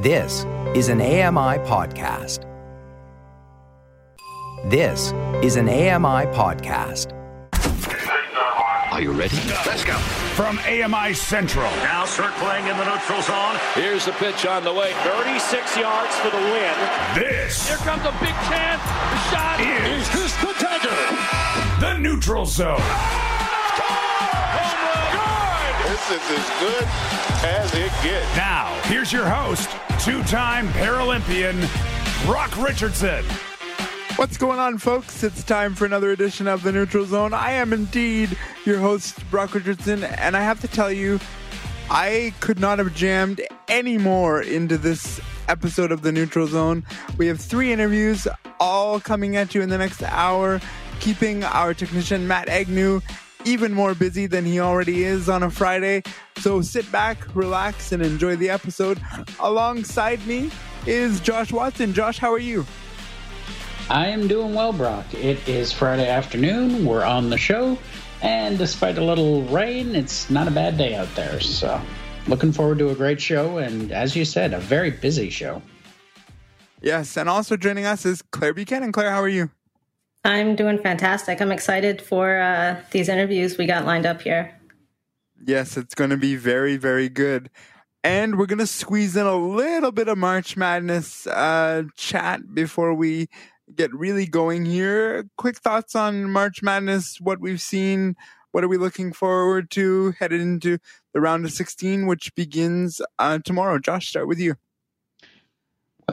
This is an AMI podcast. This is an AMI podcast. Are you ready? Let's go. From AMI Central. Now circling in the neutral zone. Here's the pitch on the way. 36 yards for the win. This Here comes a big chance. The shot is Here's the dagger. the neutral zone. This is as good as it gets. Now, here's your host, two time Paralympian, Brock Richardson. What's going on, folks? It's time for another edition of The Neutral Zone. I am indeed your host, Brock Richardson, and I have to tell you, I could not have jammed any more into this episode of The Neutral Zone. We have three interviews, all coming at you in the next hour, keeping our technician, Matt Agnew, even more busy than he already is on a Friday. So sit back, relax, and enjoy the episode. Alongside me is Josh Watson. Josh, how are you? I am doing well, Brock. It is Friday afternoon. We're on the show, and despite a little rain, it's not a bad day out there. So, looking forward to a great show, and as you said, a very busy show. Yes, and also joining us is Claire Buchanan. Claire, how are you? I'm doing fantastic. I'm excited for uh, these interviews we got lined up here. Yes, it's going to be very, very good. And we're going to squeeze in a little bit of March Madness uh, chat before we get really going here. Quick thoughts on March Madness, what we've seen, what are we looking forward to headed into the round of 16, which begins uh, tomorrow. Josh, start with you.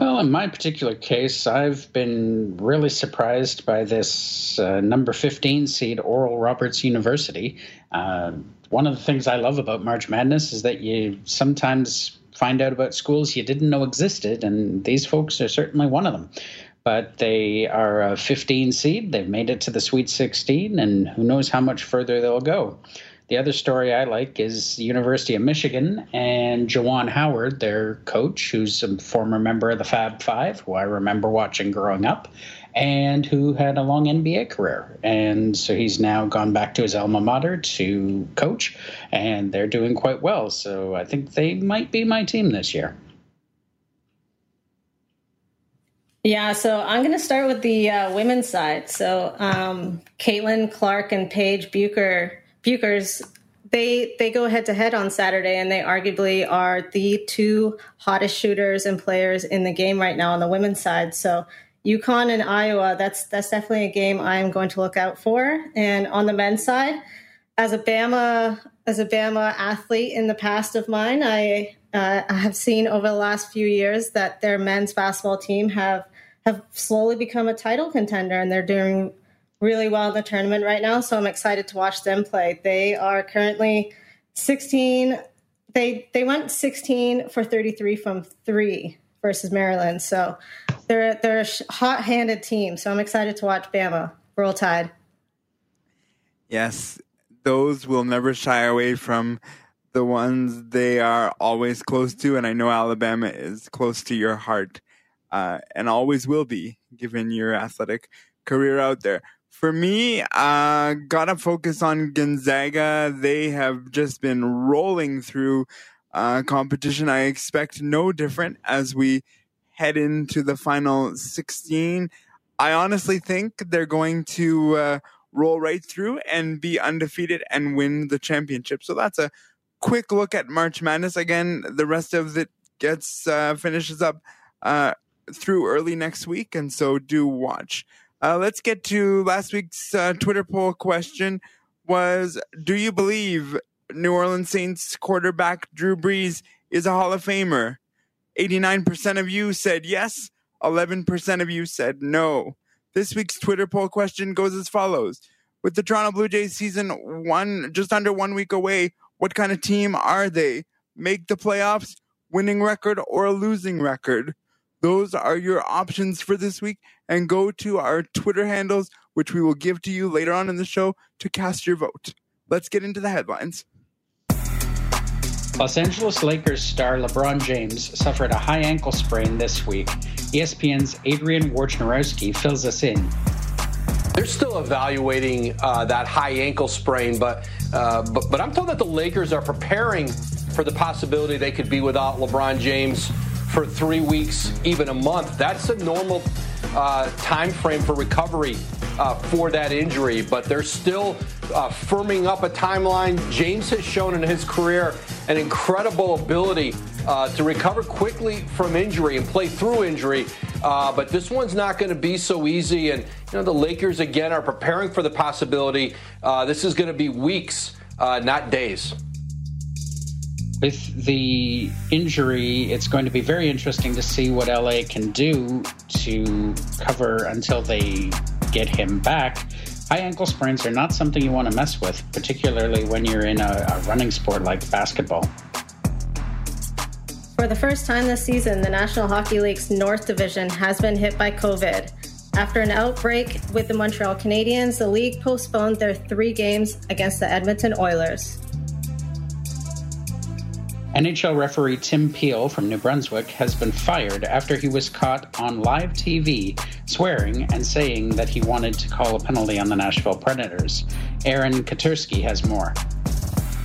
Well, in my particular case, I've been really surprised by this uh, number 15 seed Oral Roberts University. Uh, one of the things I love about March Madness is that you sometimes find out about schools you didn't know existed, and these folks are certainly one of them. But they are a 15 seed. They've made it to the Sweet 16, and who knows how much further they'll go. The other story I like is University of Michigan and Juwan Howard, their coach, who's a former member of the Fab Five, who I remember watching growing up, and who had a long NBA career. And so he's now gone back to his alma mater to coach, and they're doing quite well. So I think they might be my team this year. Yeah, so I'm going to start with the uh, women's side. So um, Caitlin Clark and Paige Bucher, Bueckers, they they go head to head on Saturday, and they arguably are the two hottest shooters and players in the game right now on the women's side. So UConn and Iowa, that's that's definitely a game I'm going to look out for. And on the men's side, as a Bama as a Bama athlete in the past of mine, I uh, I have seen over the last few years that their men's basketball team have have slowly become a title contender, and they're doing really well in the tournament right now. So I'm excited to watch them play. They are currently 16. They they went 16 for 33 from three versus Maryland. So they're they're a hot-handed team. So I'm excited to watch Bama roll tide. Yes, those will never shy away from the ones they are always close to, and I know Alabama is close to your heart, uh, and always will be, given your athletic career out there. For me, uh, gotta focus on Gonzaga. They have just been rolling through uh, competition. I expect no different as we head into the final 16. I honestly think they're going to uh, roll right through and be undefeated and win the championship. So that's a quick look at March Madness. Again, the rest of it gets uh, finishes up uh, through early next week, and so do watch. Uh, let's get to last week's uh, Twitter poll question: Was do you believe New Orleans Saints quarterback Drew Brees is a Hall of Famer? Eighty-nine percent of you said yes. Eleven percent of you said no. This week's Twitter poll question goes as follows: With the Toronto Blue Jays season one just under one week away, what kind of team are they? Make the playoffs, winning record, or losing record? Those are your options for this week. And go to our Twitter handles, which we will give to you later on in the show to cast your vote. Let's get into the headlines. Los Angeles Lakers star LeBron James suffered a high ankle sprain this week. ESPN's Adrian Wojnarowski fills us in. They're still evaluating uh, that high ankle sprain, but, uh, but but I'm told that the Lakers are preparing for the possibility they could be without LeBron James for three weeks, even a month. That's a normal uh, time frame for recovery uh, for that injury, but they're still uh, firming up a timeline. James has shown in his career an incredible ability uh, to recover quickly from injury and play through injury. Uh, but this one's not going to be so easy. And, you know, the Lakers, again, are preparing for the possibility. Uh, this is going to be weeks, uh, not days. With the injury, it's going to be very interesting to see what LA can do to cover until they get him back. High ankle sprains are not something you want to mess with, particularly when you're in a, a running sport like basketball. For the first time this season, the National Hockey League's North Division has been hit by COVID. After an outbreak with the Montreal Canadiens, the league postponed their three games against the Edmonton Oilers. NHL referee Tim Peel from New Brunswick has been fired after he was caught on live TV swearing and saying that he wanted to call a penalty on the Nashville Predators. Aaron Katersky has more.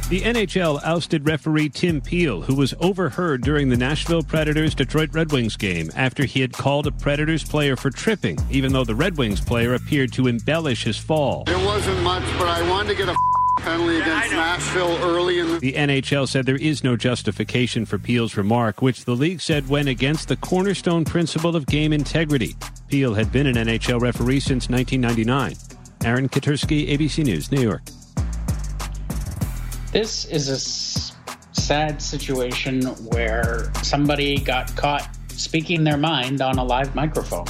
The NHL ousted referee Tim Peel, who was overheard during the Nashville Predators Detroit Red Wings game after he had called a Predators player for tripping, even though the Red Wings player appeared to embellish his fall. It wasn't much, but I wanted to get a penalty against Nashville early in the. The NHL said there is no justification for Peel's remark, which the league said went against the cornerstone principle of game integrity. Peel had been an NHL referee since 1999. Aaron Katersky, ABC News, New York. This is a s- sad situation where somebody got caught speaking their mind on a live microphone.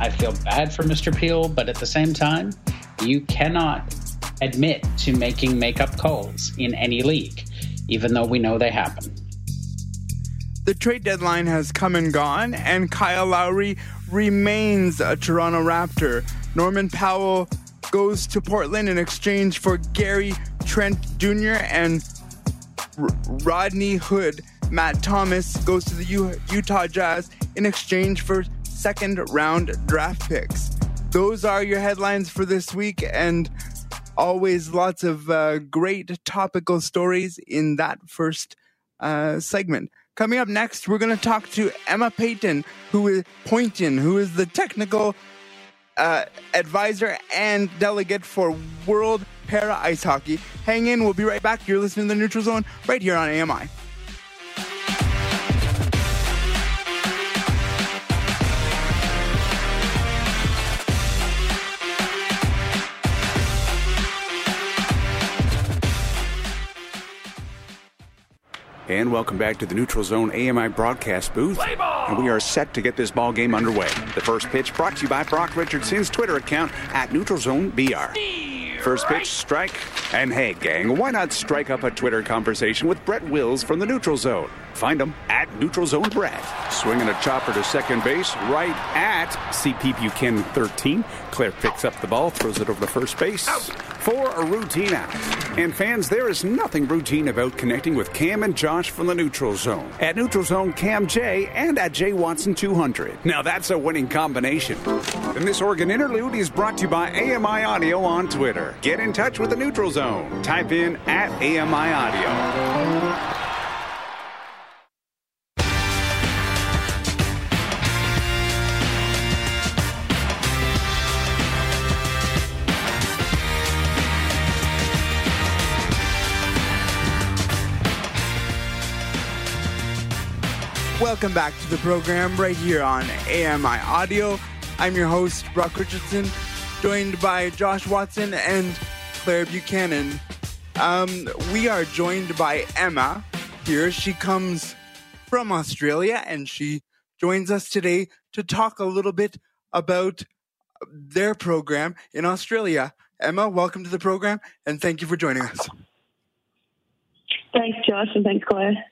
I feel bad for Mr. Peel, but at the same time, you cannot admit to making makeup calls in any league, even though we know they happen. The trade deadline has come and gone, and Kyle Lowry remains a Toronto Raptor. Norman Powell goes to Portland in exchange for Gary Trent Jr. and R- Rodney Hood. Matt Thomas goes to the U- Utah Jazz in exchange for second round draft picks. Those are your headlines for this week, and always lots of uh, great topical stories in that first uh, segment. Coming up next, we're going to talk to Emma Payton, who is Poynton, who is the technical uh, advisor and delegate for World Para Ice Hockey. Hang in, we'll be right back. You're listening to the Neutral Zone right here on AMI. And welcome back to the Neutral Zone AMI broadcast booth. And we are set to get this ball game underway. The first pitch brought to you by Brock Richardson's Twitter account at Neutral Zone BR. First pitch, strike. And hey, gang, why not strike up a Twitter conversation with Brett Wills from the Neutral Zone? Find him at Neutral Zone Brett. Swinging a chopper to second base, right at CP Buchanan 13. Claire picks up the ball, throws it over to first base for a routine out. And fans, there is nothing routine about connecting with Cam and Josh from the Neutral Zone. At Neutral Zone, Cam J and at J Watson 200. Now that's a winning combination. And this Oregon interlude is brought to you by AMI Audio on Twitter. Get in touch with the Neutral Zone. Type in at AMI Audio. Welcome back to the program right here on AMI Audio. I'm your host, Brock Richardson, joined by Josh Watson and Claire Buchanan. Um, we are joined by Emma here. She comes from Australia and she joins us today to talk a little bit about their program in Australia. Emma, welcome to the program and thank you for joining us. Thanks, Josh, and thanks, Claire.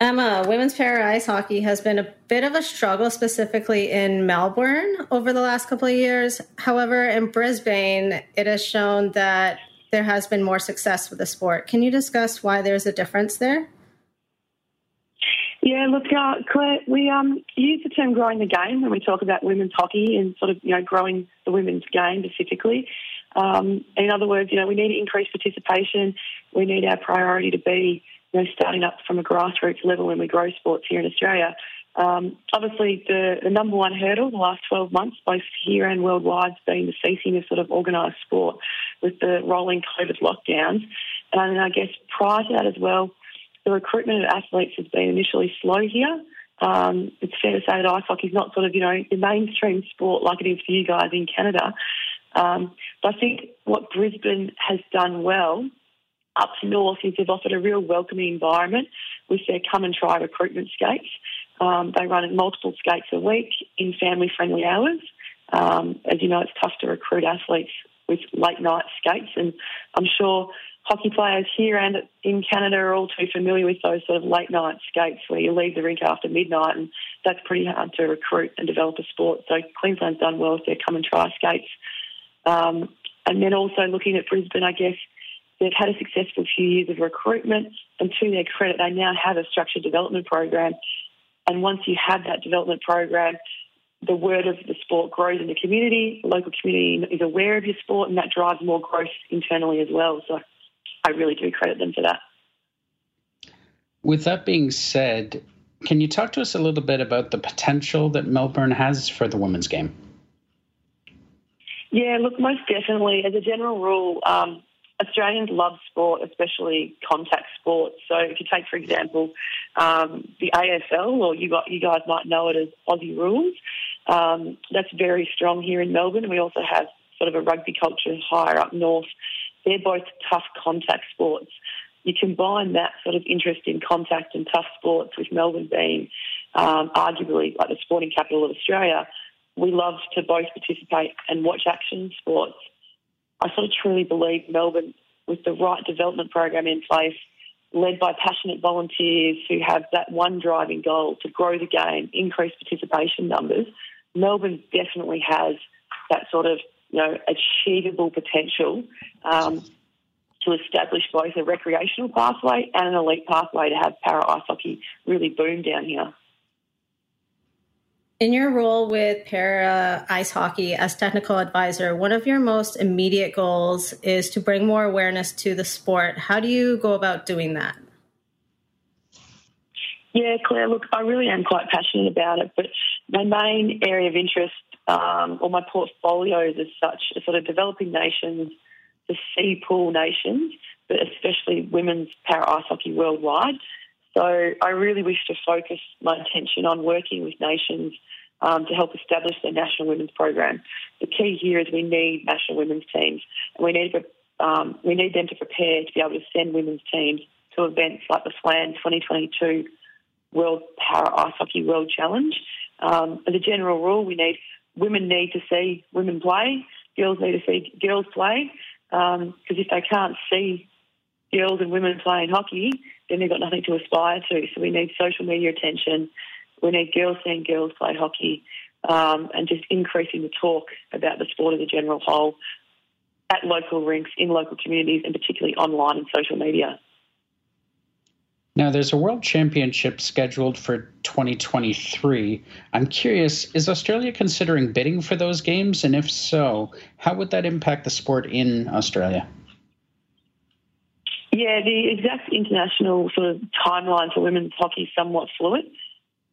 Emma, women's para ice hockey has been a bit of a struggle, specifically in Melbourne over the last couple of years. However, in Brisbane, it has shown that there has been more success with the sport. Can you discuss why there's a difference there? Yeah, look, uh, Claire, we um, use the term growing the game when we talk about women's hockey and sort of, you know, growing the women's game specifically. Um, in other words, you know, we need to increase participation. We need our priority to be you know, starting up from a grassroots level when we grow sports here in Australia. Um, obviously, the, the number one hurdle the last 12 months, both here and worldwide, has been the ceasing of sort of organised sport with the rolling COVID lockdowns. And I guess prior to that as well, the recruitment of athletes has been initially slow here. Um, it's fair to say that ice hockey is not sort of, you know, the mainstream sport like it is for you guys in Canada. Um, but I think what Brisbane has done well up north is they've offered a real welcoming environment with their come and try recruitment skates. Um, they run multiple skates a week in family friendly hours. Um, as you know, it's tough to recruit athletes with late night skates, and I'm sure hockey players here and in Canada are all too familiar with those sort of late night skates where you leave the rink after midnight, and that's pretty hard to recruit and develop a sport. So Queensland's done well with their come and try skates. Um, and then also looking at Brisbane, I guess they've had a successful few years of recruitment, and to their credit, they now have a structured development program. And once you have that development program, the word of the sport grows in the community. The local community is aware of your sport, and that drives more growth internally as well. So I really do credit them for that. With that being said, can you talk to us a little bit about the potential that Melbourne has for the women's game? Yeah, look, most definitely. As a general rule, um, Australians love sport, especially contact sports. So if you take, for example, um, the AFL, or you got you guys might know it as Aussie Rules, um, that's very strong here in Melbourne. We also have sort of a rugby culture higher up north. They're both tough contact sports. You combine that sort of interest in contact and tough sports with Melbourne being um, arguably like the sporting capital of Australia. We love to both participate and watch action sports. I sort of truly believe Melbourne, with the right development program in place, led by passionate volunteers who have that one driving goal to grow the game, increase participation numbers, Melbourne definitely has that sort of you know achievable potential um, to establish both a recreational pathway and an elite pathway to have para ice hockey really boom down here. In your role with Para Ice Hockey as technical advisor, one of your most immediate goals is to bring more awareness to the sport. How do you go about doing that? Yeah, Claire, look, I really am quite passionate about it, but my main area of interest um, or my portfolios as such are sort of developing nations, the C-Pool nations, but especially women's para ice hockey worldwide. So I really wish to focus my attention on working with nations um, to help establish their national women's program. The key here is we need national women's teams, and we need um, we need them to prepare to be able to send women's teams to events like the FLAN 2022 World Para Ice Hockey World Challenge. Um, as a general rule, we need women need to see women play, girls need to see girls play, because um, if they can't see girls and women playing hockey, then they've got nothing to aspire to. So we need social media attention. We need girls seeing girls play hockey um, and just increasing the talk about the sport as a general whole at local rinks, in local communities, and particularly online and social media. Now, there's a World Championship scheduled for 2023. I'm curious, is Australia considering bidding for those games? And if so, how would that impact the sport in Australia? Yeah, the exact international sort of timeline for women's hockey is somewhat fluid.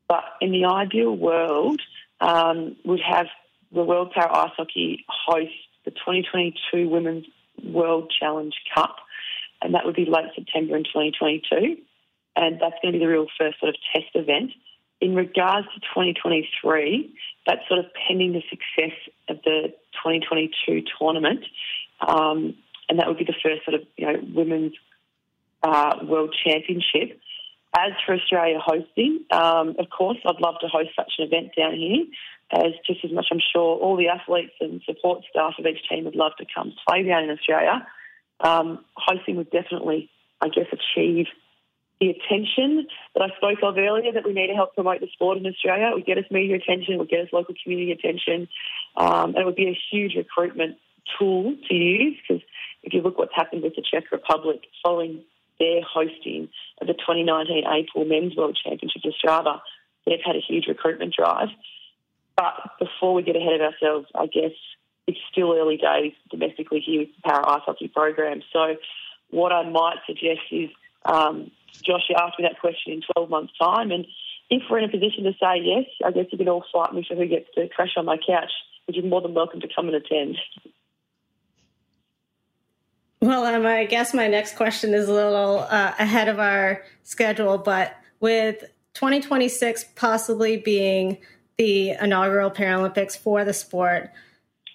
But in the ideal world, um, we'd have the World Para Ice Hockey host the 2022 Women's World Challenge Cup, and that would be late September in 2022. And that's going to be the real first sort of test event. In regards to 2023, that's sort of pending the success of the 2022 tournament. Um, and that would be the first sort of you know women's uh, world championship. As for Australia hosting, um, of course, I'd love to host such an event down here, as just as much I'm sure all the athletes and support staff of each team would love to come play down in Australia. Um, hosting would definitely, I guess, achieve the attention that I spoke of earlier that we need to help promote the sport in Australia. It would get us media attention, it would get us local community attention, um, and it would be a huge recruitment tool to use because if you look what's happened with the Czech Republic following their hosting the 2019 A-Pool Men's World Championship in Ostrava. They've had a huge recruitment drive. But before we get ahead of ourselves, I guess it's still early days domestically here with the Para Ice Hockey program. So what I might suggest is um, Josh, you asked me that question in 12 months' time, and if we're in a position to say yes, I guess you can all fight me for who gets to crash on my couch, which is more than welcome to come and attend. Well, um, I guess my next question is a little uh, ahead of our schedule, but with 2026 possibly being the inaugural Paralympics for the sport,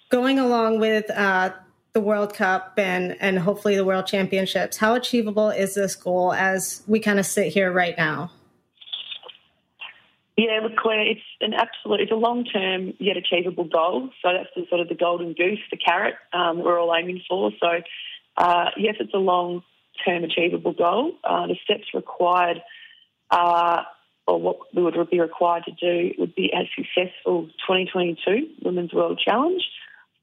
going along with uh, the World Cup and and hopefully the World Championships, how achievable is this goal as we kind of sit here right now? Yeah, look, Claire, it's an absolute, it's a long term yet achievable goal. So that's the sort of the golden goose, the carrot um, we're all aiming for. So uh, yes, it's a long term achievable goal. Uh, the steps required, uh, or what we would be required to do, would be a successful 2022 Women's World Challenge,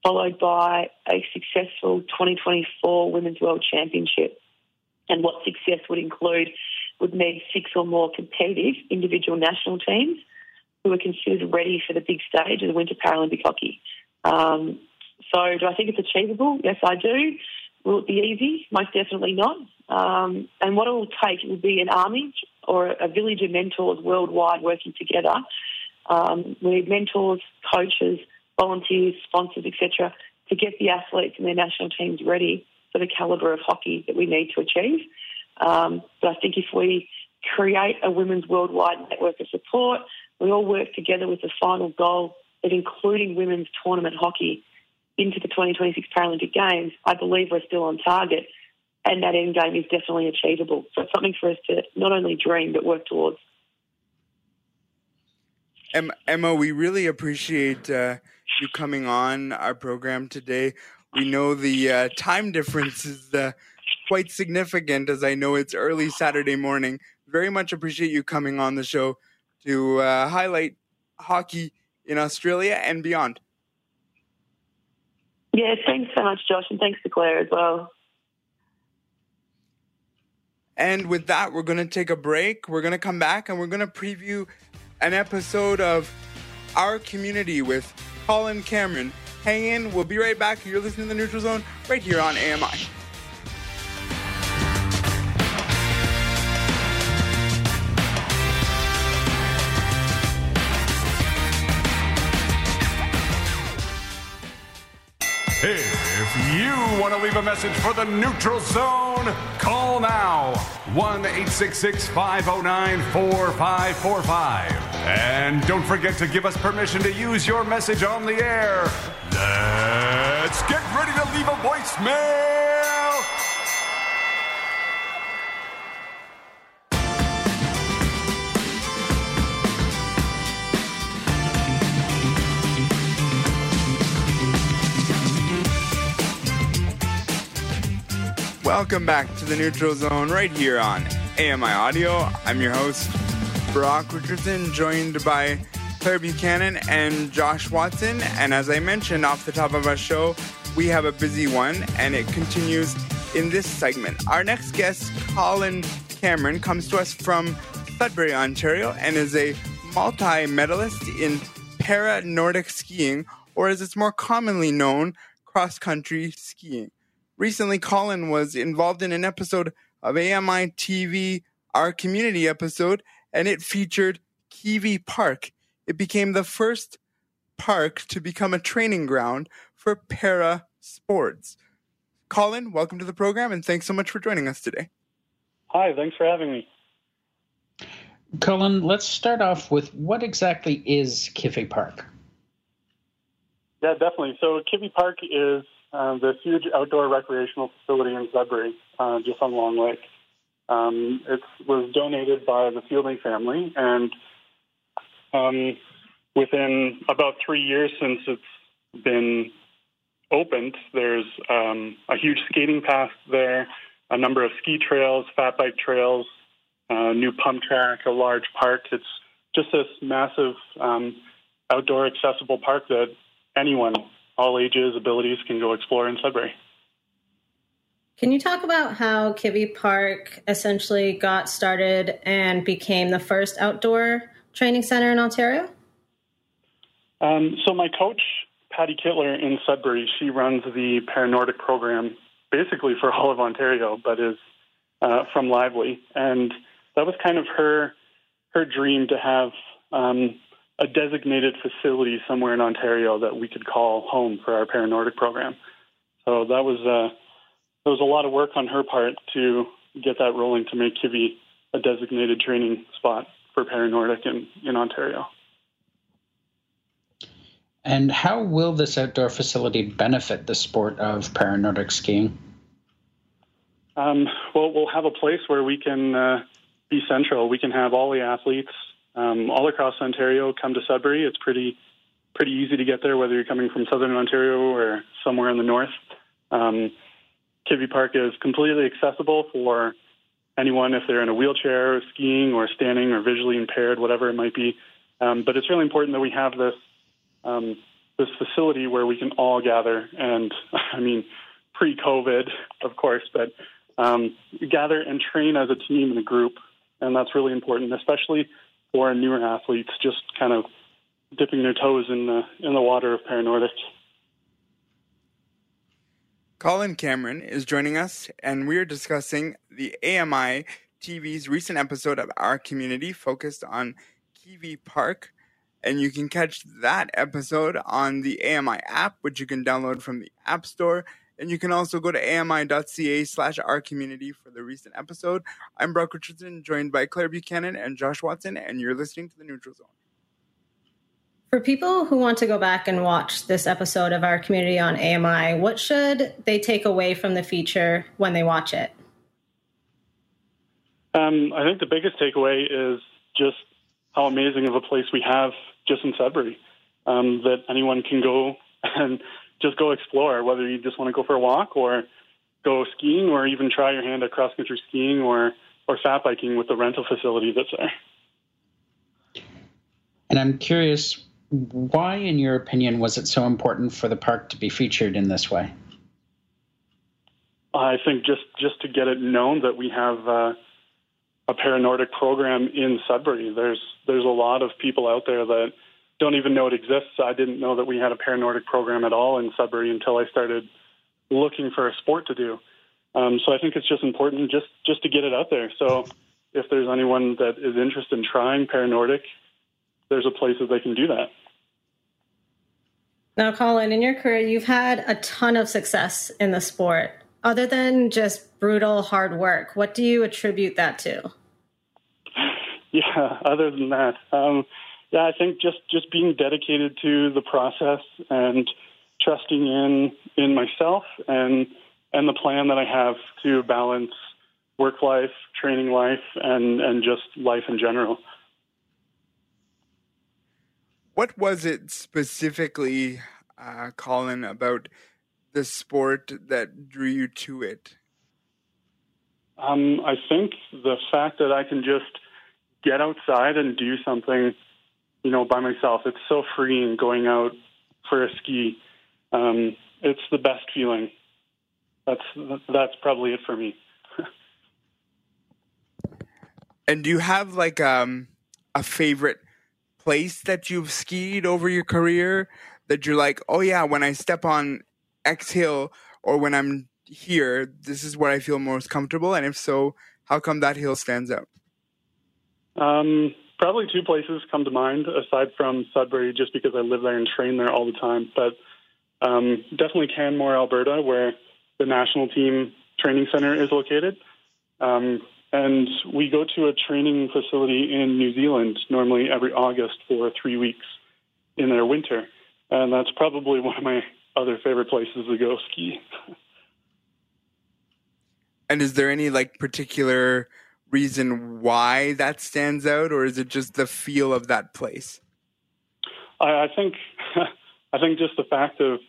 followed by a successful 2024 Women's World Championship. And what success would include would need six or more competitive individual national teams who are considered ready for the big stage of the Winter Paralympic Hockey. Um, so, do I think it's achievable? Yes, I do. Will it be easy? Most definitely not. Um, and what it will take will be an army or a village of mentors worldwide working together. Um, we need mentors, coaches, volunteers, sponsors, etc., to get the athletes and their national teams ready for the calibre of hockey that we need to achieve. Um, but I think if we create a women's worldwide network of support, we all work together with the final goal of including women's tournament hockey into the 2026 Paralympic Games, I believe we're still on target and that end game is definitely achievable. So it's something for us to not only dream but work towards. Emma, we really appreciate uh, you coming on our program today. We know the uh, time difference is uh, quite significant as I know it's early Saturday morning. Very much appreciate you coming on the show to uh, highlight hockey in Australia and beyond. Yeah, thanks so much, Josh, and thanks to Claire as well. And with that, we're going to take a break. We're going to come back and we're going to preview an episode of Our Community with Collin Cameron. Hang in, we'll be right back. You're listening to the Neutral Zone right here on AMI. If you want to leave a message for the neutral zone, call now 1 866 509 4545. And don't forget to give us permission to use your message on the air. Let's get ready to leave a voicemail. Welcome back to the Neutral Zone right here on AMI Audio. I'm your host, Brock Richardson, joined by Claire Buchanan and Josh Watson. And as I mentioned off the top of our show, we have a busy one and it continues in this segment. Our next guest, Collin Cameron, comes to us from Sudbury, Ontario, and is a multi medalist in para Nordic skiing, or as it's more commonly known, cross country skiing. Recently, Collin was involved in an episode of AMI TV, our community episode, and it featured Kivi Park. It became the first park to become a training ground for para sports. Collin, welcome to the program and thanks so much for joining us today. Hi, thanks for having me. Collin, let's start off with what exactly is Kivi Park? Yeah, definitely. So Kivi Park is uh, this huge outdoor recreational facility in Sudbury, uh, just on Long Lake. Um, it was donated by the Fielding family, and um, within about three years since it's been opened, there's um, a huge skating path there, a number of ski trails, fat bike trails, a new pump track, a large park. It's just this massive um, outdoor accessible park that anyone all ages, abilities can go explore in Sudbury. Can you talk about how Kivi Park essentially got started and became the first outdoor training center in Ontario? Um, so, my coach, Patty Kittler in Sudbury, she runs the Paranordic program basically for all of Ontario, but is uh, from Lively, and that was kind of her her dream to have um, a designated facility somewhere in Ontario that we could call home for our Paranordic program. So that was uh, there was a lot of work on her part to get that rolling to make Kivi a designated training spot for Paranordic in, in Ontario. And how will this outdoor facility benefit the sport of Paranordic skiing? Um, well, we'll have a place where we can uh, be central. We can have all the athletes um, all across Ontario come to Sudbury. It's pretty pretty easy to get there, whether you're coming from southern Ontario or somewhere in the north. Um, Park is completely accessible for anyone if they're in a wheelchair, or skiing, or standing, or visually impaired, whatever it might be. Um, but it's really important that we have this um, this facility where we can all gather. And I mean, pre-COVID, of course, but um, gather and train as a team and a group, and that's really important, especially for newer athletes, just kind of dipping their toes in the in the water of Paranordic. Collin Cameron is joining us, and we are discussing the AMI TV's recent episode of Our Community focused on Kivi Park. And you can catch that episode on the AMI app, which you can download from the App Store. And you can also go to ami.ca slash our community for the recent episode. I'm Brock Richardson, joined by Claire Buchanan and Josh Watson, and you're listening to the Neutral Zone. For people who want to go back and watch this episode of our community on AMI, what should they take away from the feature when they watch it? Um, I think the biggest takeaway is just how amazing of a place we have just in Sudbury. Um, that anyone can go and just go explore, whether you just want to go for a walk or go skiing or even try your hand at cross country skiing or, or fat biking with the rental facility that's there. And I'm curious, why, in your opinion, was it so important for the park to be featured in this way? I think just, just to get it known that we have uh, a Paranordic program in Sudbury. There's there's a lot of people out there that don't even know it exists. I didn't know that we had a Paranordic program at all in Sudbury until I started looking for a sport to do. Um, so I think it's just important just just to get it out there. So if there's anyone that is interested in trying Paranordic, there's a place that they can do that. Now, Collin, in your career, you've had a ton of success in the sport. Other than just brutal hard work, what do you attribute that to? Yeah, other than that, um, yeah, I think just just being dedicated to the process and trusting in in myself and and the plan that I have to balance work life, training life, and and just life in general. What was it specifically, uh, Collin, about the sport that drew you to it? Um, I think the fact that I can just get outside and do something, you know, by myself. It's so freeing going out for a ski. Um, it's the best feeling. That's that's probably it for me. and do you have like um, a favorite place that you've skied over your career that you're like, oh yeah, when I step on X hill or when I'm here, this is where I feel most comfortable? And if so, how come that hill stands out? Um, probably two places come to mind aside from Sudbury, just because I live there and train there all the time. But um, definitely Canmore, Alberta, where the national team training center is located. Um, and we go to a training facility in New Zealand normally every August for three weeks in their winter. And that's probably one of my other favorite places to go ski. and is there any like particular reason why that stands out, or is it just the feel of that place? I, I think I think just the fact of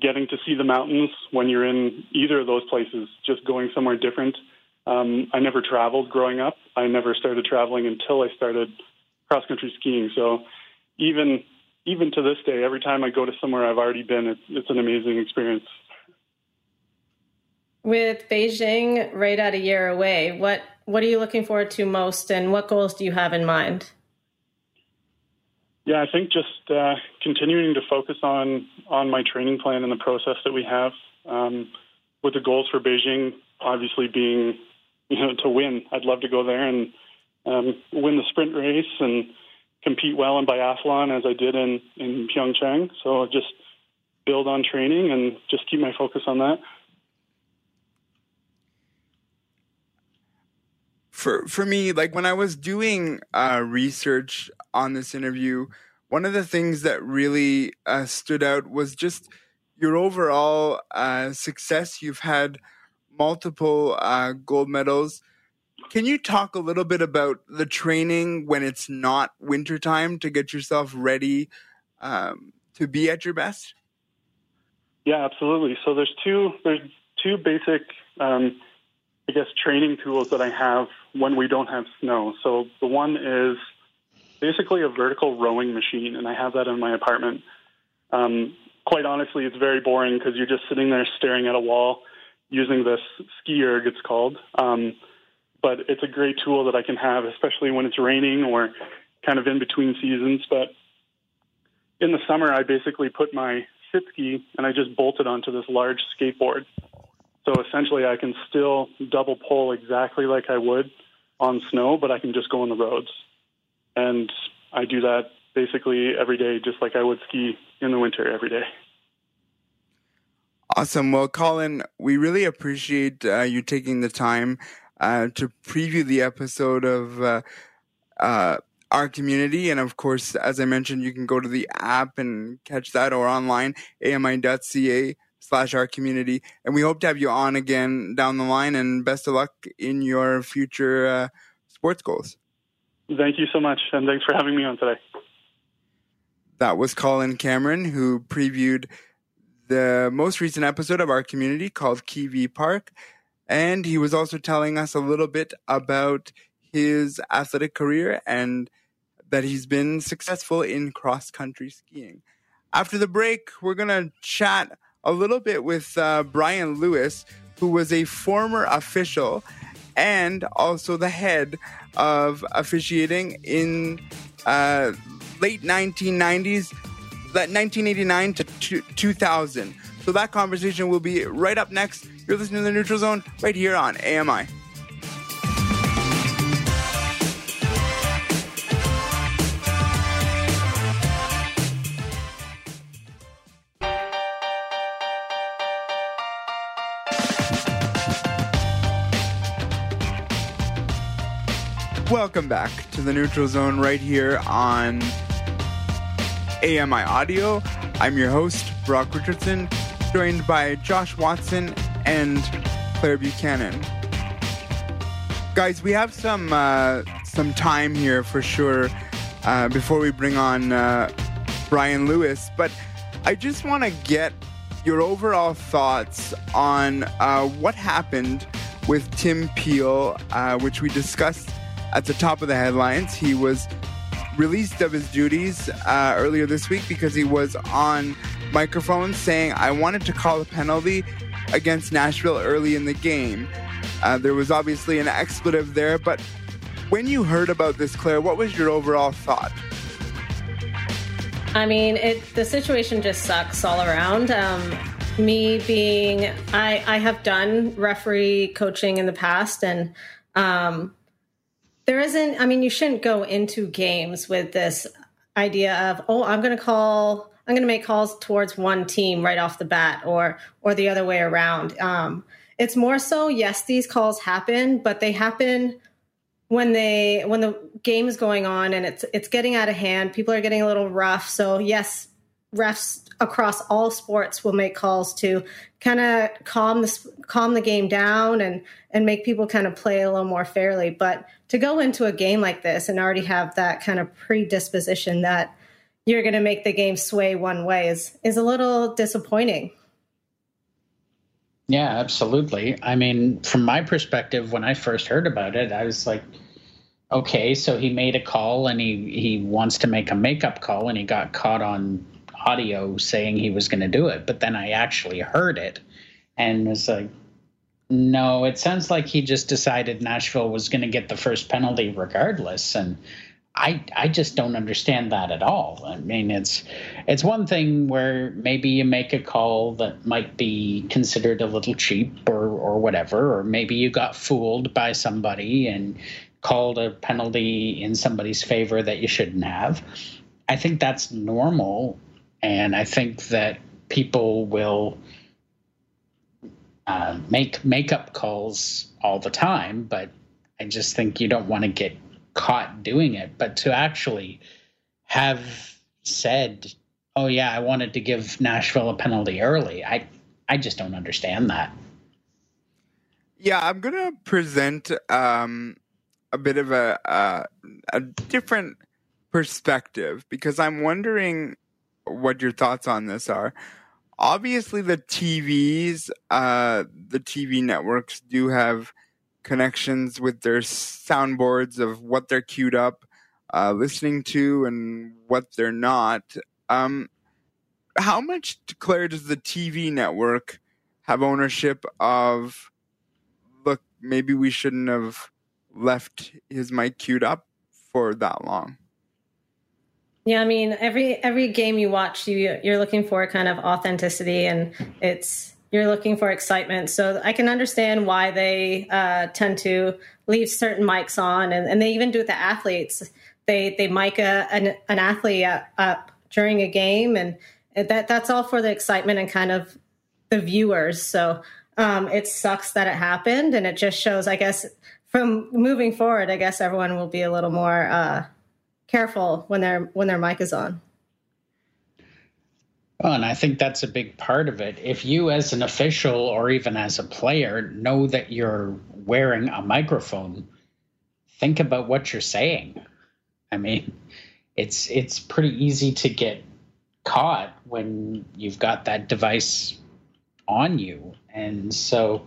getting to see the mountains when you're in either of those places, just going somewhere different. Um, I never traveled growing up. I never started traveling until I started cross country skiing. So even even to this day, every time I go to somewhere I've already been, it's, it's an amazing experience. With Beijing right at a year away, what what are you looking forward to most, and what goals do you have in mind? Yeah, I think just uh, continuing to focus on on my training plan and the process that we have, um, with the goals for Beijing obviously being you know, to win. I'd love to go there and um, win the sprint race and compete well in biathlon as I did in in Pyeongchang. So just build on training and just keep my focus on that. For for me, like when I was doing uh, research on this interview, one of the things that really uh, stood out was just your overall uh, success. You've had multiple uh, gold medals. Can you talk a little bit about the training when it's not wintertime to get yourself ready um, to be at your best? Yeah, absolutely. So there's two there's two basic, um, I guess, training tools that I have when we don't have snow. So the one is basically a vertical rowing machine, and I have that in my apartment. Um, quite honestly, it's very boring because you're just sitting there staring at a wall using this ski erg, it's called. Um, but it's a great tool that I can have, especially when it's raining or kind of in between seasons. But in the summer, I basically put my sit ski and I just bolt it onto this large skateboard. So essentially, I can still double pull exactly like I would on snow, but I can just go on the roads. And I do that basically every day, just like I would ski in the winter every day. Awesome. Well, Collin, we really appreciate uh, you taking the time uh, to preview the episode of uh, uh our community. And of course, as I mentioned, you can go to the app and catch that or online, ami.ca slash our community. And we hope to have you on again down the line and best of luck in your future uh, sports goals. Thank you so much. And thanks for having me on today. That was Collin Cameron, who previewed the most recent episode of our community called Kivi Park. And he was also telling us a little bit about his athletic career and that he's been successful in cross country skiing. After the break, we're going to chat a little bit with uh, Brian Lewis, who was a former official and also the head of officiating in uh, late 1990s, 1989 to 2000. So that conversation will be right up next. You're listening to the Neutral Zone right here on AMI. Welcome back to the Neutral Zone right here on AMI Audio. I'm your host, Brock Richardson, joined by Josh Watson and Claire Buchanan. Guys, we have some uh, some time here for sure uh, before we bring on uh, Brian Lewis, but I just want to get your overall thoughts on uh, what happened with Tim Peel, uh, which we discussed at the top of the headlines. He was released of his duties uh, earlier this week because he was on microphone saying, I wanted to call a penalty against Nashville early in the game. Uh, there was obviously an expletive there, but when you heard about this, Claire, what was your overall thought? I mean, it the situation just sucks all around. Um, me being, I I have done referee coaching in the past, and um, there isn't, I mean, you shouldn't go into games with this idea of, oh, I'm going to call, I'm going to make calls towards one team right off the bat or, or the other way around. Um, it's more so, yes, these calls happen, but they happen when they when the game is going on and it's it's getting out of hand people are getting a little rough so yes refs across all sports will make calls to kind of calm the calm the game down and and make people kind of play a little more fairly but to go into a game like this and already have that kind of predisposition that you're going to make the game sway one way is is a little disappointing. Yeah, absolutely. I mean, from my perspective, when I first heard about it, I was like, okay, so he made a call and he he wants to make a makeup call and he got caught on audio saying he was going to do it, but then I actually heard it and was like, no, it sounds like he just decided Nashville was going to get the first penalty regardless. And I I just don't understand that at all. I mean, it's it's one thing where maybe you make a call that might be considered a little cheap or or whatever, or maybe you got fooled by somebody and called a penalty in somebody's favor that you shouldn't have. I think that's normal, and I think that people will uh, make makeup calls all the time, but I just think you don't want to get caught doing it, but to actually have said, "Oh yeah, I wanted to give Nashville a penalty early," I I just don't understand that. Yeah, I'm gonna present um, a bit of a, a a different perspective because I'm wondering what your thoughts on this are. Obviously, the TVs, uh, the TV networks do have connections with their soundboards of what they're queued up uh, listening to and what they're not. Um, how much, Claire, does the TV network have ownership of? Look, maybe we shouldn't have left his mic queued up for that long. Yeah, I mean, every every game you watch, you you're looking for kind of authenticity, and it's you're looking for excitement. So I can understand why they uh, tend to leave certain mics on, and, and they even do it with the athletes. They they mic a, an, an athlete up during a game, and that that's all for the excitement and kind of the viewers. So um, it sucks that it happened, and it just shows, I guess, from moving forward, I guess everyone will be a little more uh, careful when their when their mic is on. Well, and I think that's a big part of it. If you, as an official or even as a player, know that you're wearing a microphone, think about what you're saying. I mean, it's it's pretty easy to get caught when you've got that device on you, and so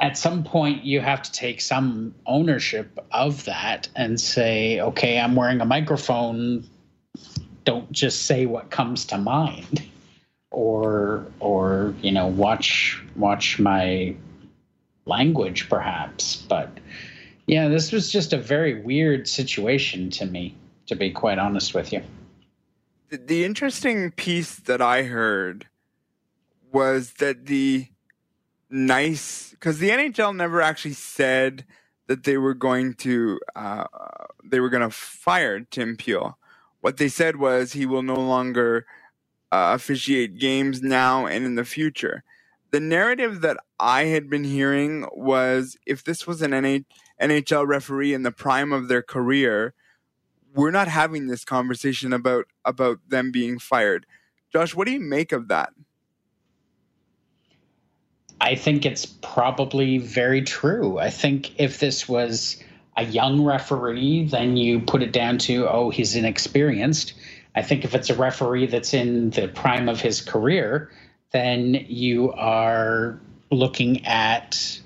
at some point you have to take some ownership of that and say, okay, I'm wearing a microphone. Don't just say what comes to mind. Or or you know watch watch my language perhaps. But yeah this was just a very weird situation to me to be quite honest with you. The, the interesting piece that i heard was that the nice because the nhl never actually said that they were going to uh, they were going to fire tim peel what they said was he will no longer uh, officiate games now and in the future. The narrative that I had been hearing was if this was an NHL referee in the prime of their career, we're not having this conversation about about them being fired. Josh, what do you make of that? I think it's probably very true. I think if this was a young referee, then you put it down to, oh, he's inexperienced. I think if it's a referee that's in the prime of his career, then you are looking at,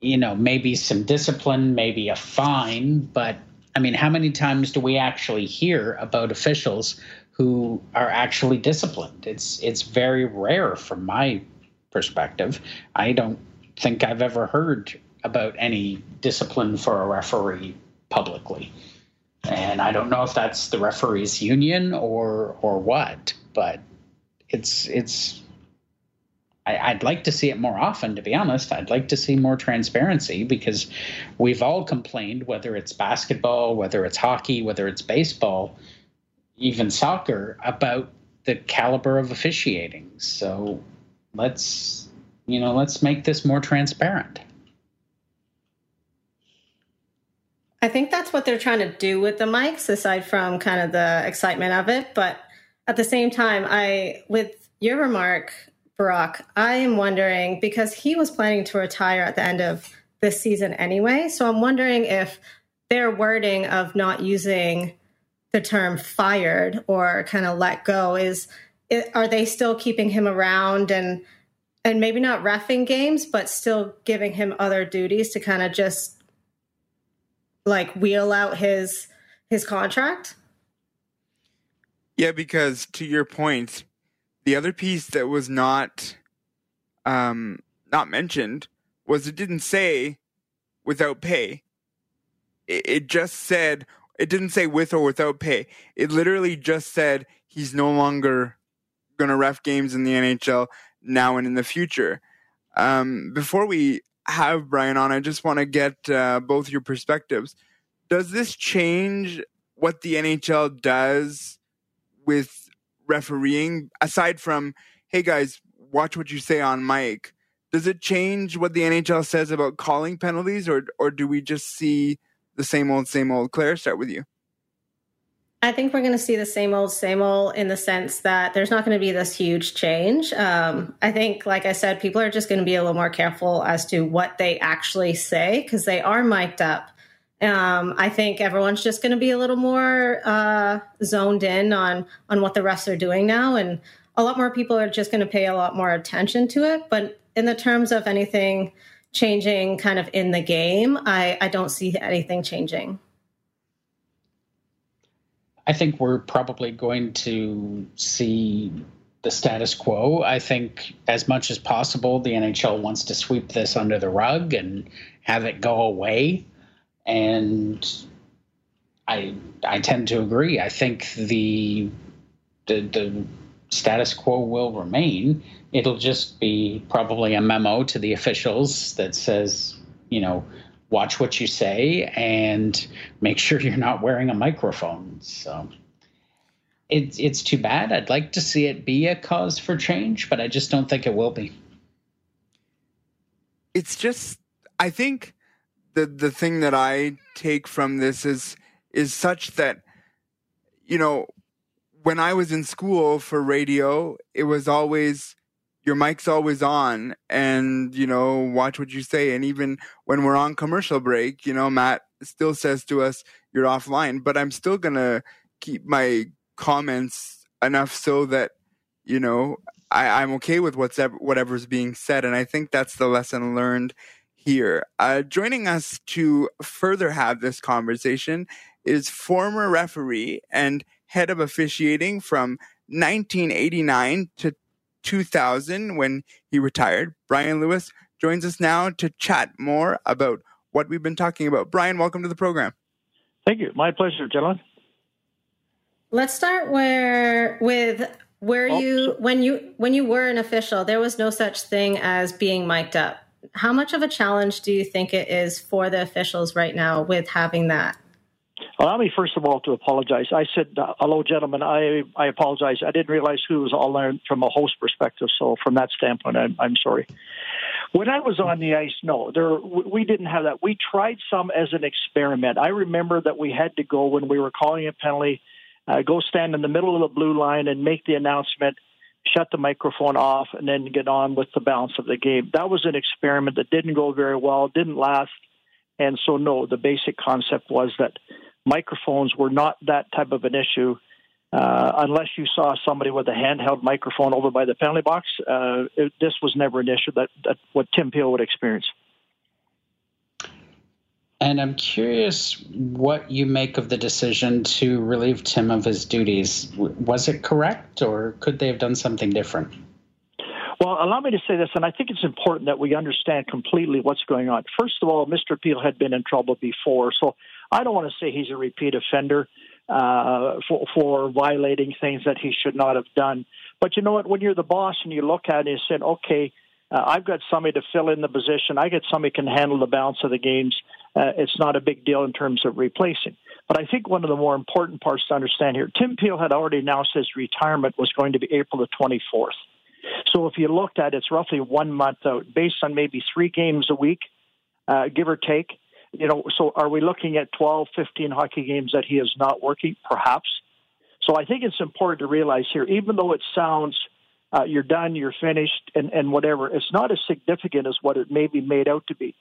you know, maybe some discipline, maybe a fine. But I mean, how many times do we actually hear about officials who are actually disciplined? It's it's very rare from my perspective. I don't think I've ever heard about any discipline for a referee publicly. And I don't know if that's the referees union or or what, but it's it's I, would like to see it more often, to be honest. I'd like to see more transparency because we've all complained, whether it's basketball, whether it's hockey, whether it's baseball, even soccer, about the caliber of officiating. So let's you know, let's make this more transparent. I think that's what they're trying to do with the mics, aside from kind of the excitement of it. But at the same time, I, with your remark, Brock, I am wondering because he was planning to retire at the end of this season anyway. So I'm wondering if their wording of not using the term fired or kind of let go is, are they still keeping him around and and maybe not refing games, but still giving him other duties to kind of just like wheel out his his contract? Yeah, because to your point, the other piece that was not um not mentioned was it didn't say without pay. It, it just said it didn't say with or without pay. It literally just said he's no longer going to ref games in the NHL now and in the future. Um, before we have Brian on, I just want to get uh, both your perspectives. Does this change what the NHL does with refereeing, aside from, hey guys, watch what you say on mic? Does it change what the NHL says about calling penalties, or or do we just see the same old, same old? Claire, start with you. I think we're going to see the same old, same old in the sense that there's not going to be this huge change. Um, I think, like I said, people are just going to be a little more careful as to what they actually say because they are mic'd up. Um, I think everyone's just going to be a little more uh, zoned in on on what the refs are doing now, and a lot more people are just going to pay a lot more attention to it. But in the terms of anything changing, kind of in the game, I, I don't see anything changing. I think we're probably going to see the status quo. I think, as much as possible, the NHL wants to sweep this under the rug and have it go away. And I I tend to agree. I think the the, the status quo will remain. It'll just be probably a memo to the officials that says, you know, watch what you say and make sure you're not wearing a microphone. So it's it's too bad. I'd like to see it be a cause for change, but I just don't think it will be. It's just I think the the thing that I take from this is is such that you know when I was in school for radio, it was always your mic's always on and you know watch what you say. And even when we're on commercial break you know matt still says to us you're offline. But i'm still gonna keep my comments enough so that you know I, i'm okay with what's whatever's being said. And i think that's the lesson learned here. Uh, joining us to further have this conversation is former referee and head of officiating from 1989 to 2000 when he retired. Brian Lewis joins us now to chat more about what we've been talking about. Brian, welcome to the program. Thank you. My pleasure, gentlemen. Let's start where with where oh, you when you when you were an official, there was no such thing as being mic'd up. How much of a challenge do you think it is for the officials right now with having that? Allow me, first of all, to apologize. I said, uh, hello, gentlemen. I, I apologize. I didn't realize who was all there from a host perspective. So, from that standpoint, I'm, I'm sorry. When I was on the ice, no, there we didn't have that. We tried some as an experiment. I remember that we had to go when we were calling a penalty, uh, go stand in the middle of the blue line and make the announcement, shut the microphone off, and then get on with the balance of the game. That was an experiment that didn't go very well, didn't last, and so no. The basic concept was that microphones were not that type of an issue. Uh, unless you saw somebody with a handheld microphone over by the penalty box, uh, it, this was never an issue that, that what Tim Peel would experience. And I'm curious what you make of the decision to relieve Tim of his duties. Was it correct, or could they have done something different? Well, allow me to say this, and I think it's important that we understand completely what's going on. First of all, Mr. Peel had been in trouble before, so I don't want to say he's a repeat offender uh, for, for violating things that he should not have done. But you know what? When you're the boss and you look at it and you say, okay, uh, I've got somebody to fill in the position. I get somebody can handle the balance of the games. Uh, it's not a big deal in terms of replacing. But I think one of the more important parts to understand here, Tim Peel had already announced his retirement was going to be April the 24th. So if you looked at it, it's roughly one month out, based on maybe three games a week, uh, give or take you know, so are we looking at 12, 15 hockey games that he is not working? Perhaps. So I think it's important to realize here, even though it sounds uh, you're done, you're finished, and, and whatever, it's not as significant as what it may be made out to be.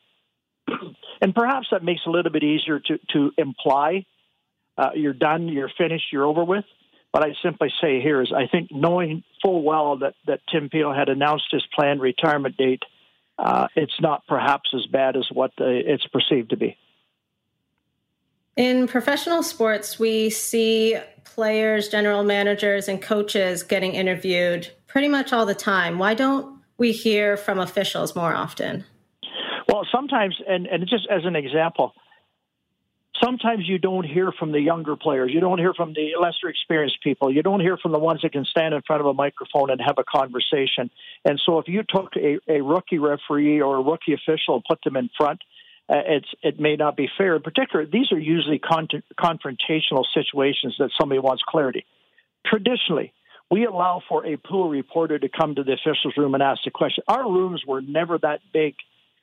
and perhaps that makes it a little bit easier to, to imply uh, you're done, you're finished, you're over with. But I simply say here is I think knowing full well that, that Tim Peel had announced his planned retirement date – uh, it's not perhaps as bad as what it's perceived to be. In professional sports, we see players, general managers, and coaches getting interviewed pretty much all the time. Why don't we hear from officials more often? Well, sometimes, and, and just as an example, sometimes you don't hear from the younger players. You don't hear from the lesser experienced people. You don't hear from the ones that can stand in front of a microphone and have a conversation. And so if you took a, a rookie referee or a rookie official and put them in front, uh, it's it may not be fair. In particular, these are usually con- confrontational situations that somebody wants clarity. Traditionally, we allow for a pool reporter to come to the officials' room and ask a question. Our rooms were never that big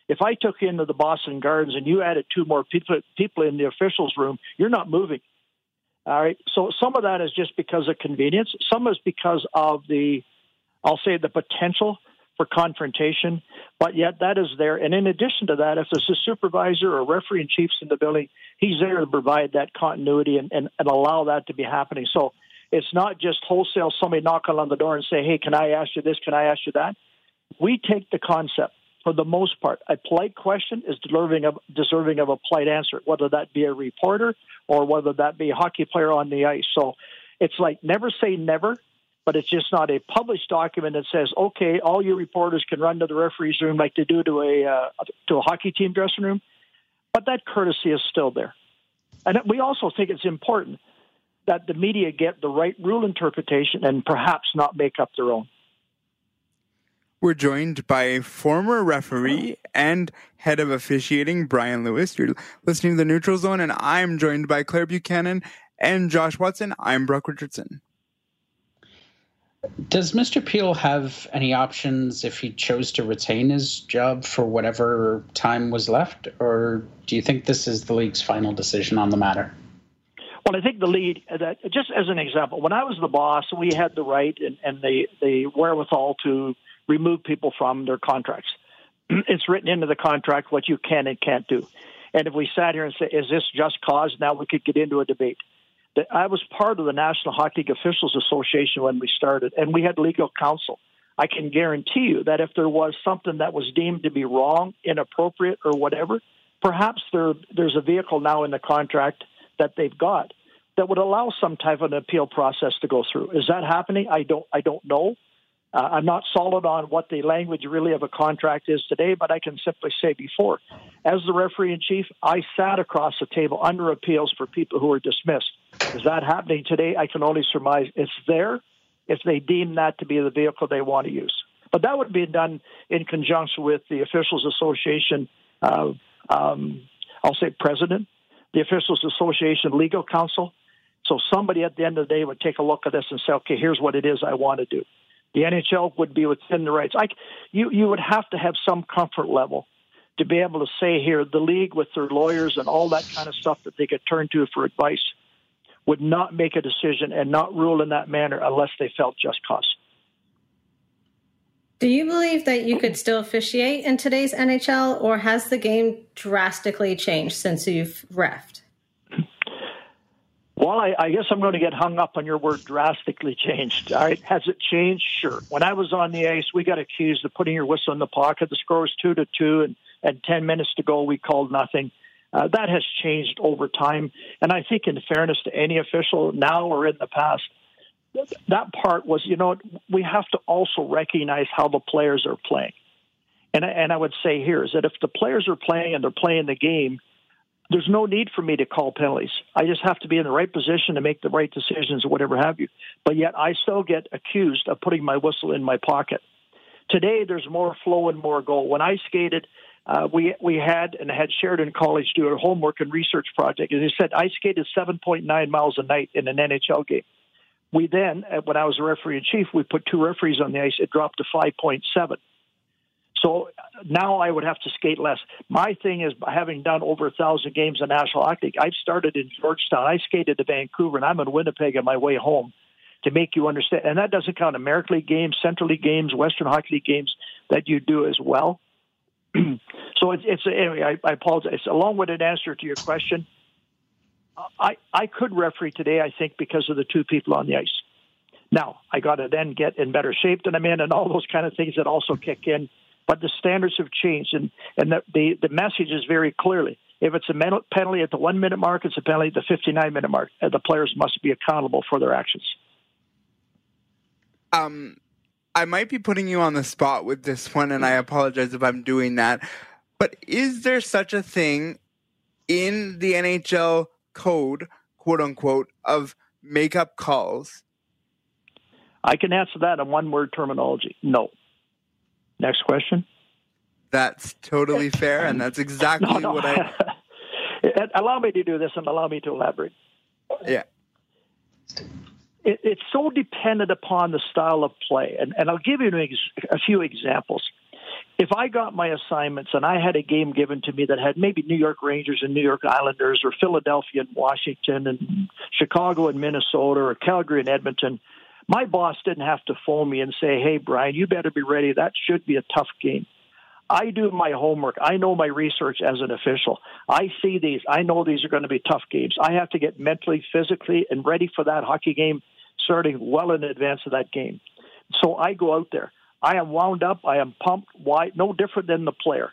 if I took you into the Boston Gardens and you added two more people people in the officials' room, you're not moving. All right. So some of that is just because of convenience. Some is because of the, I'll say, the potential for confrontation. But yet that is there. And in addition to that, if there's a supervisor or referee in chiefs in the building, he's there to provide that continuity and, and, and allow that to be happening. So it's not just wholesale somebody knocking on the door and say, hey, can I ask you this? Can I ask you that? We take the concept for the most part. A polite question is deserving of, deserving of a polite answer, whether that be a reporter or whether that be a hockey player on the ice. So it's like never say never, but it's just not a published document that says, okay, all your reporters can run to the referee's room like they do to a uh, to a hockey team dressing room. But that courtesy is still there, and we also think it's important that the media get the right rule interpretation and perhaps not make up their own. We're joined by former referee and head of officiating Brian Lewis. You're listening to the Neutral Zone, and I'm joined by Claire Buchanan and Josh Watson. I'm Brock Richardson. Does Mr. Peel have any options if he chose to retain his job for whatever time was left, or do you think this is the league's final decision on the matter? Well, I think the lead that just as an example, when I was the boss, we had the right and, and the the wherewithal to remove people from their contracts. it's written into the contract what you can and can't do. And if we sat here and say, is this just cause? Now we could get into a debate. I was part of the National Hockey League Officials Association when we started, and we had legal counsel. I can guarantee you that if there was something that was deemed to be wrong, inappropriate, or whatever, perhaps there, there's a vehicle now in the contract that they've got that would allow some type of an appeal process to go through. Is that happening? I don't. I don't know. Uh, I'm not solid on what the language really of a contract is today, but I can simply say before, as the referee in chief, I sat across the table under appeals for people who were dismissed. Is that happening today? I can only surmise it's there if they deem that to be the vehicle they want to use. But that would be done in conjunction with the Officials Association, uh, um, I'll say president, the Officials Association legal counsel. So somebody at the end of the day would take a look at this and say, okay, here's what it is I want to do. The NHL would be within the rights. I, you, you would have to have some comfort level to be able to say here the league with their lawyers and all that kind of stuff that they could turn to for advice would not make a decision and not rule in that manner unless they felt just cause. Do you believe that you could still officiate in today's NHL, or has the game drastically changed since you've refed? Well, I, I, guess I'm going to get hung up on your word drastically changed. All right. Has it changed? Sure. When I was on the ice, we got accused of putting your whistle in the pocket. The score was two to two, and, and 10 minutes to go, we called nothing. Uh, that has changed over time. And I think, in fairness to any official now or in the past, that part was, you know, we have to also recognize how the players are playing. And, and I would say here is that if the players are playing and they're playing the game, there's no need for me to call penalties. I just have to be in the right position to make the right decisions or whatever have you. But yet I still get accused of putting my whistle in my pocket. Today there's more flow and more goal. When I skated, uh, we we had and had Sheridan College do a homework and research project, and they said I skated 7.9 miles a night in an NHL game. We then, uh, when I was a referee in chief, we put two referees on the ice. It dropped to 5.7. So now I would have to skate less. My thing is, having done over a thousand games in National Hockey I've started in Georgetown. I skated to Vancouver, and I'm in Winnipeg on my way home. To make you understand, and that doesn't count American League games, Central League games, Western Hockey League games that you do as well. so it's, it's anyway. I, I apologize. It's a long-winded answer to your question. I I could referee today, I think, because of the two people on the ice. Now I got to then get in better shape than I'm in, and all those kind of things that also kick in but the standards have changed, and and the the, the message is very clearly. If it's a penalty at the one minute mark, it's a penalty at the 59 minute mark. And the players must be accountable for their actions. Um, I might be putting you on the spot with this one, and I apologize if I'm doing that. But is there such a thing in the NHL code, quote unquote, of makeup calls? I can answer that in one word terminology. No. Next question. That's totally fair, and that's exactly no, no. what I. allow me to do this and allow me to elaborate. Yeah. It, it's so dependent upon the style of play, and, and I'll give you ex- a few examples. If I got my assignments and I had a game given to me that had maybe New York Rangers and New York Islanders, or Philadelphia and Washington, and Chicago and Minnesota, or Calgary and Edmonton, my boss didn't have to phone me and say, "Hey, Brian, you better be ready. That should be a tough game." I do my homework. I know my research as an official. I see these. I know these are going to be tough games. I have to get mentally, physically, and ready for that hockey game starting well in advance of that game. So I go out there. I am wound up. I am pumped. Why? No different than the player.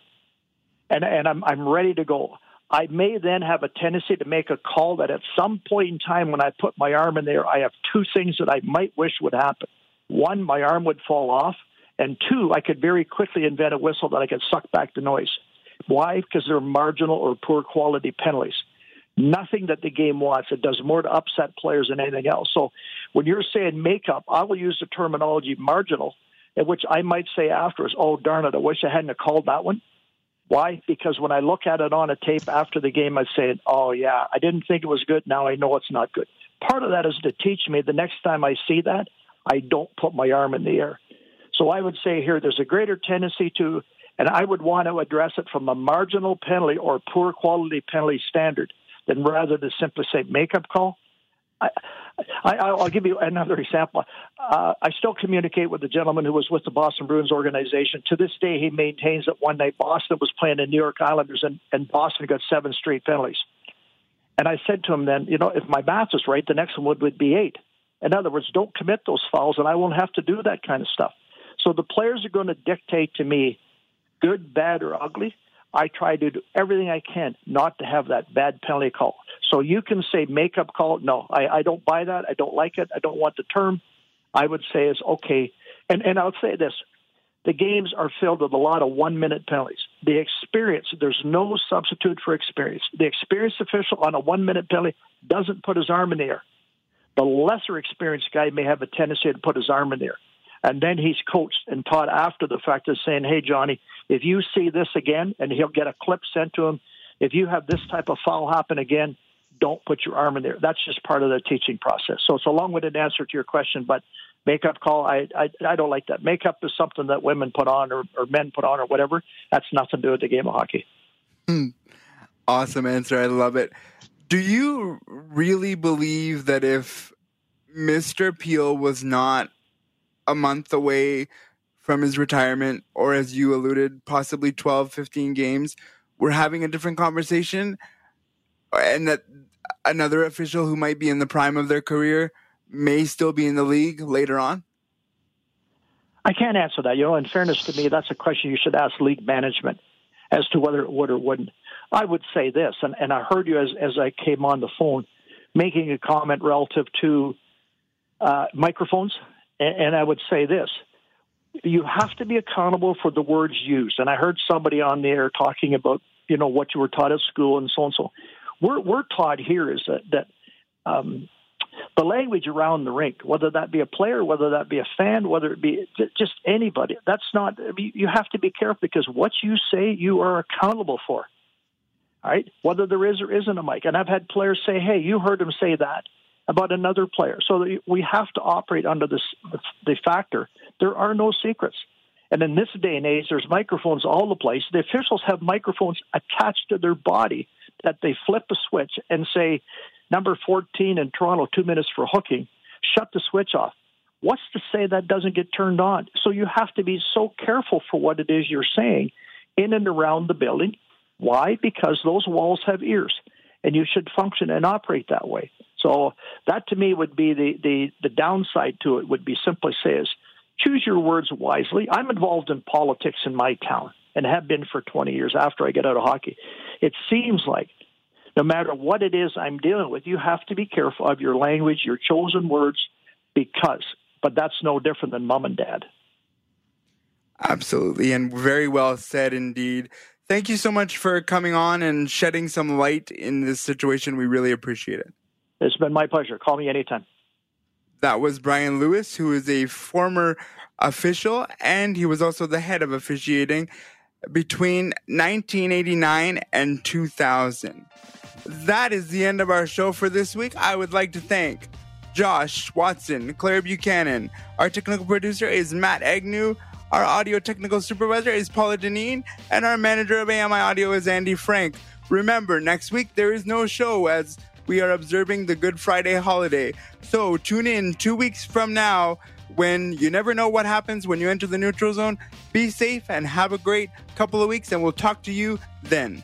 And, and I'm, I'm ready to go. I may then have a tendency to make a call that at some point in time when I put my arm in there, I have two things that I might wish would happen. One, my arm would fall off and two, I could very quickly invent a whistle that I could suck back the noise. Why? Because they're marginal or poor quality penalties. Nothing that the game wants. It does more to upset players than anything else. So when you're saying makeup, I will use the terminology marginal, in which I might say afterwards, oh, darn it, I wish I hadn't called that one. Why? Because when I look at it on a tape after the game, I say, oh, yeah, I didn't think it was good. Now I know it's not good. Part of that is to teach me the next time I see that, I don't put my arm in the air. So I would say here there's a greater tendency to, and I would want to address it from a marginal penalty or poor quality penalty standard than rather than simply say makeup call. I, I, will give you another example. Uh, I still communicate with the gentleman who was with the Boston Bruins organization. To this day, he maintains that one night Boston was playing the New York Islanders and, and Boston got seven straight penalties. And I said to him then, you know, if my math is right, the next one would, would be eight. In other words, don't commit those fouls, and I won't have to do that kind of stuff. So the players are going to dictate to me, good, bad, or ugly. I try to do everything I can not to have that bad penalty call. So you can say makeup call. No, I, I don't buy that. I don't like it. I don't want the term. I would say is okay. And and I'll say this: the games are filled with a lot of one minute penalties. The experience, there's no substitute for experience. The experienced official on a one minute penalty doesn't put his arm in the air. The lesser experienced guy may have a tendency to put his arm in the air. And then he's coached and taught after the fact of saying, hey, Johnny, if you see this again, and he'll get a clip sent to him, if you have this type of foul happen again, don't put your arm in there. That's just part of the teaching process. So it's a long-winded answer to your question, but makeup call, I, I, I don't like that. Makeup is something that women put on or, or men put on or whatever. That's nothing to do with the game of hockey. Hmm. Awesome answer. I love it. Do you really believe that if Mr. Peel was not a month away from his retirement, or as you alluded, possibly 12, 15 games, we're having a different conversation. And that another official who might be in the prime of their career may still be in the league later on? I can't answer that. You know, in fairness to me, that's a question you should ask league management as to whether it would or wouldn't. I would say this, and, and I heard you as, as I came on the phone making a comment relative to uh, microphones and I would say this you have to be accountable for the words used. And I heard somebody on there talking about, you know, what you were taught at school and so and so. We're we're taught here is that that um, the language around the rink, whether that be a player, whether that be a fan, whether it be just anybody, that's not. You have to be careful because what you say, you are accountable for. All right, whether there is or isn't a mic. And I've had players say, "Hey, you heard him say that." About another player. So we have to operate under this the factor. There are no secrets. And in this day and age, there's microphones all the place. The officials have microphones attached to their body that they flip a switch and say, number 14 in Toronto, two minutes for hooking, shut the switch off. What's to say that doesn't get turned on? So you have to be so careful for what it is you're saying in and around the building. Why? Because those walls have ears, and you should function and operate that way. So that to me would be the, the, the downside to it would be simply says, choose your words wisely. I'm involved in politics in my town and have been for 20 years after I get out of hockey. It seems like no matter what it is I'm dealing with, you have to be careful of your language, your chosen words, because, but that's no different than mom and dad. Absolutely, and very well said indeed. thank you so much for coming on and shedding some light in this situation. We really appreciate it. It's been my pleasure. Call me anytime. That was Brian Lewis, who is a former official, and he was also the head of officiating between 1989 and 2000. That is the end of our show for this week. I would like to thank Josh Watson, Claire Buchanan. Our technical producer is Matt Agnew. Our audio technical supervisor is Paula Deneen, and our manager of AMI Audio is Andy Frank. Remember, next week there is no show as we are observing the Good Friday holiday. So tune in two weeks from now when you never know what happens when you enter the neutral zone. Be safe and have a great couple of weeks, and we'll talk to you then.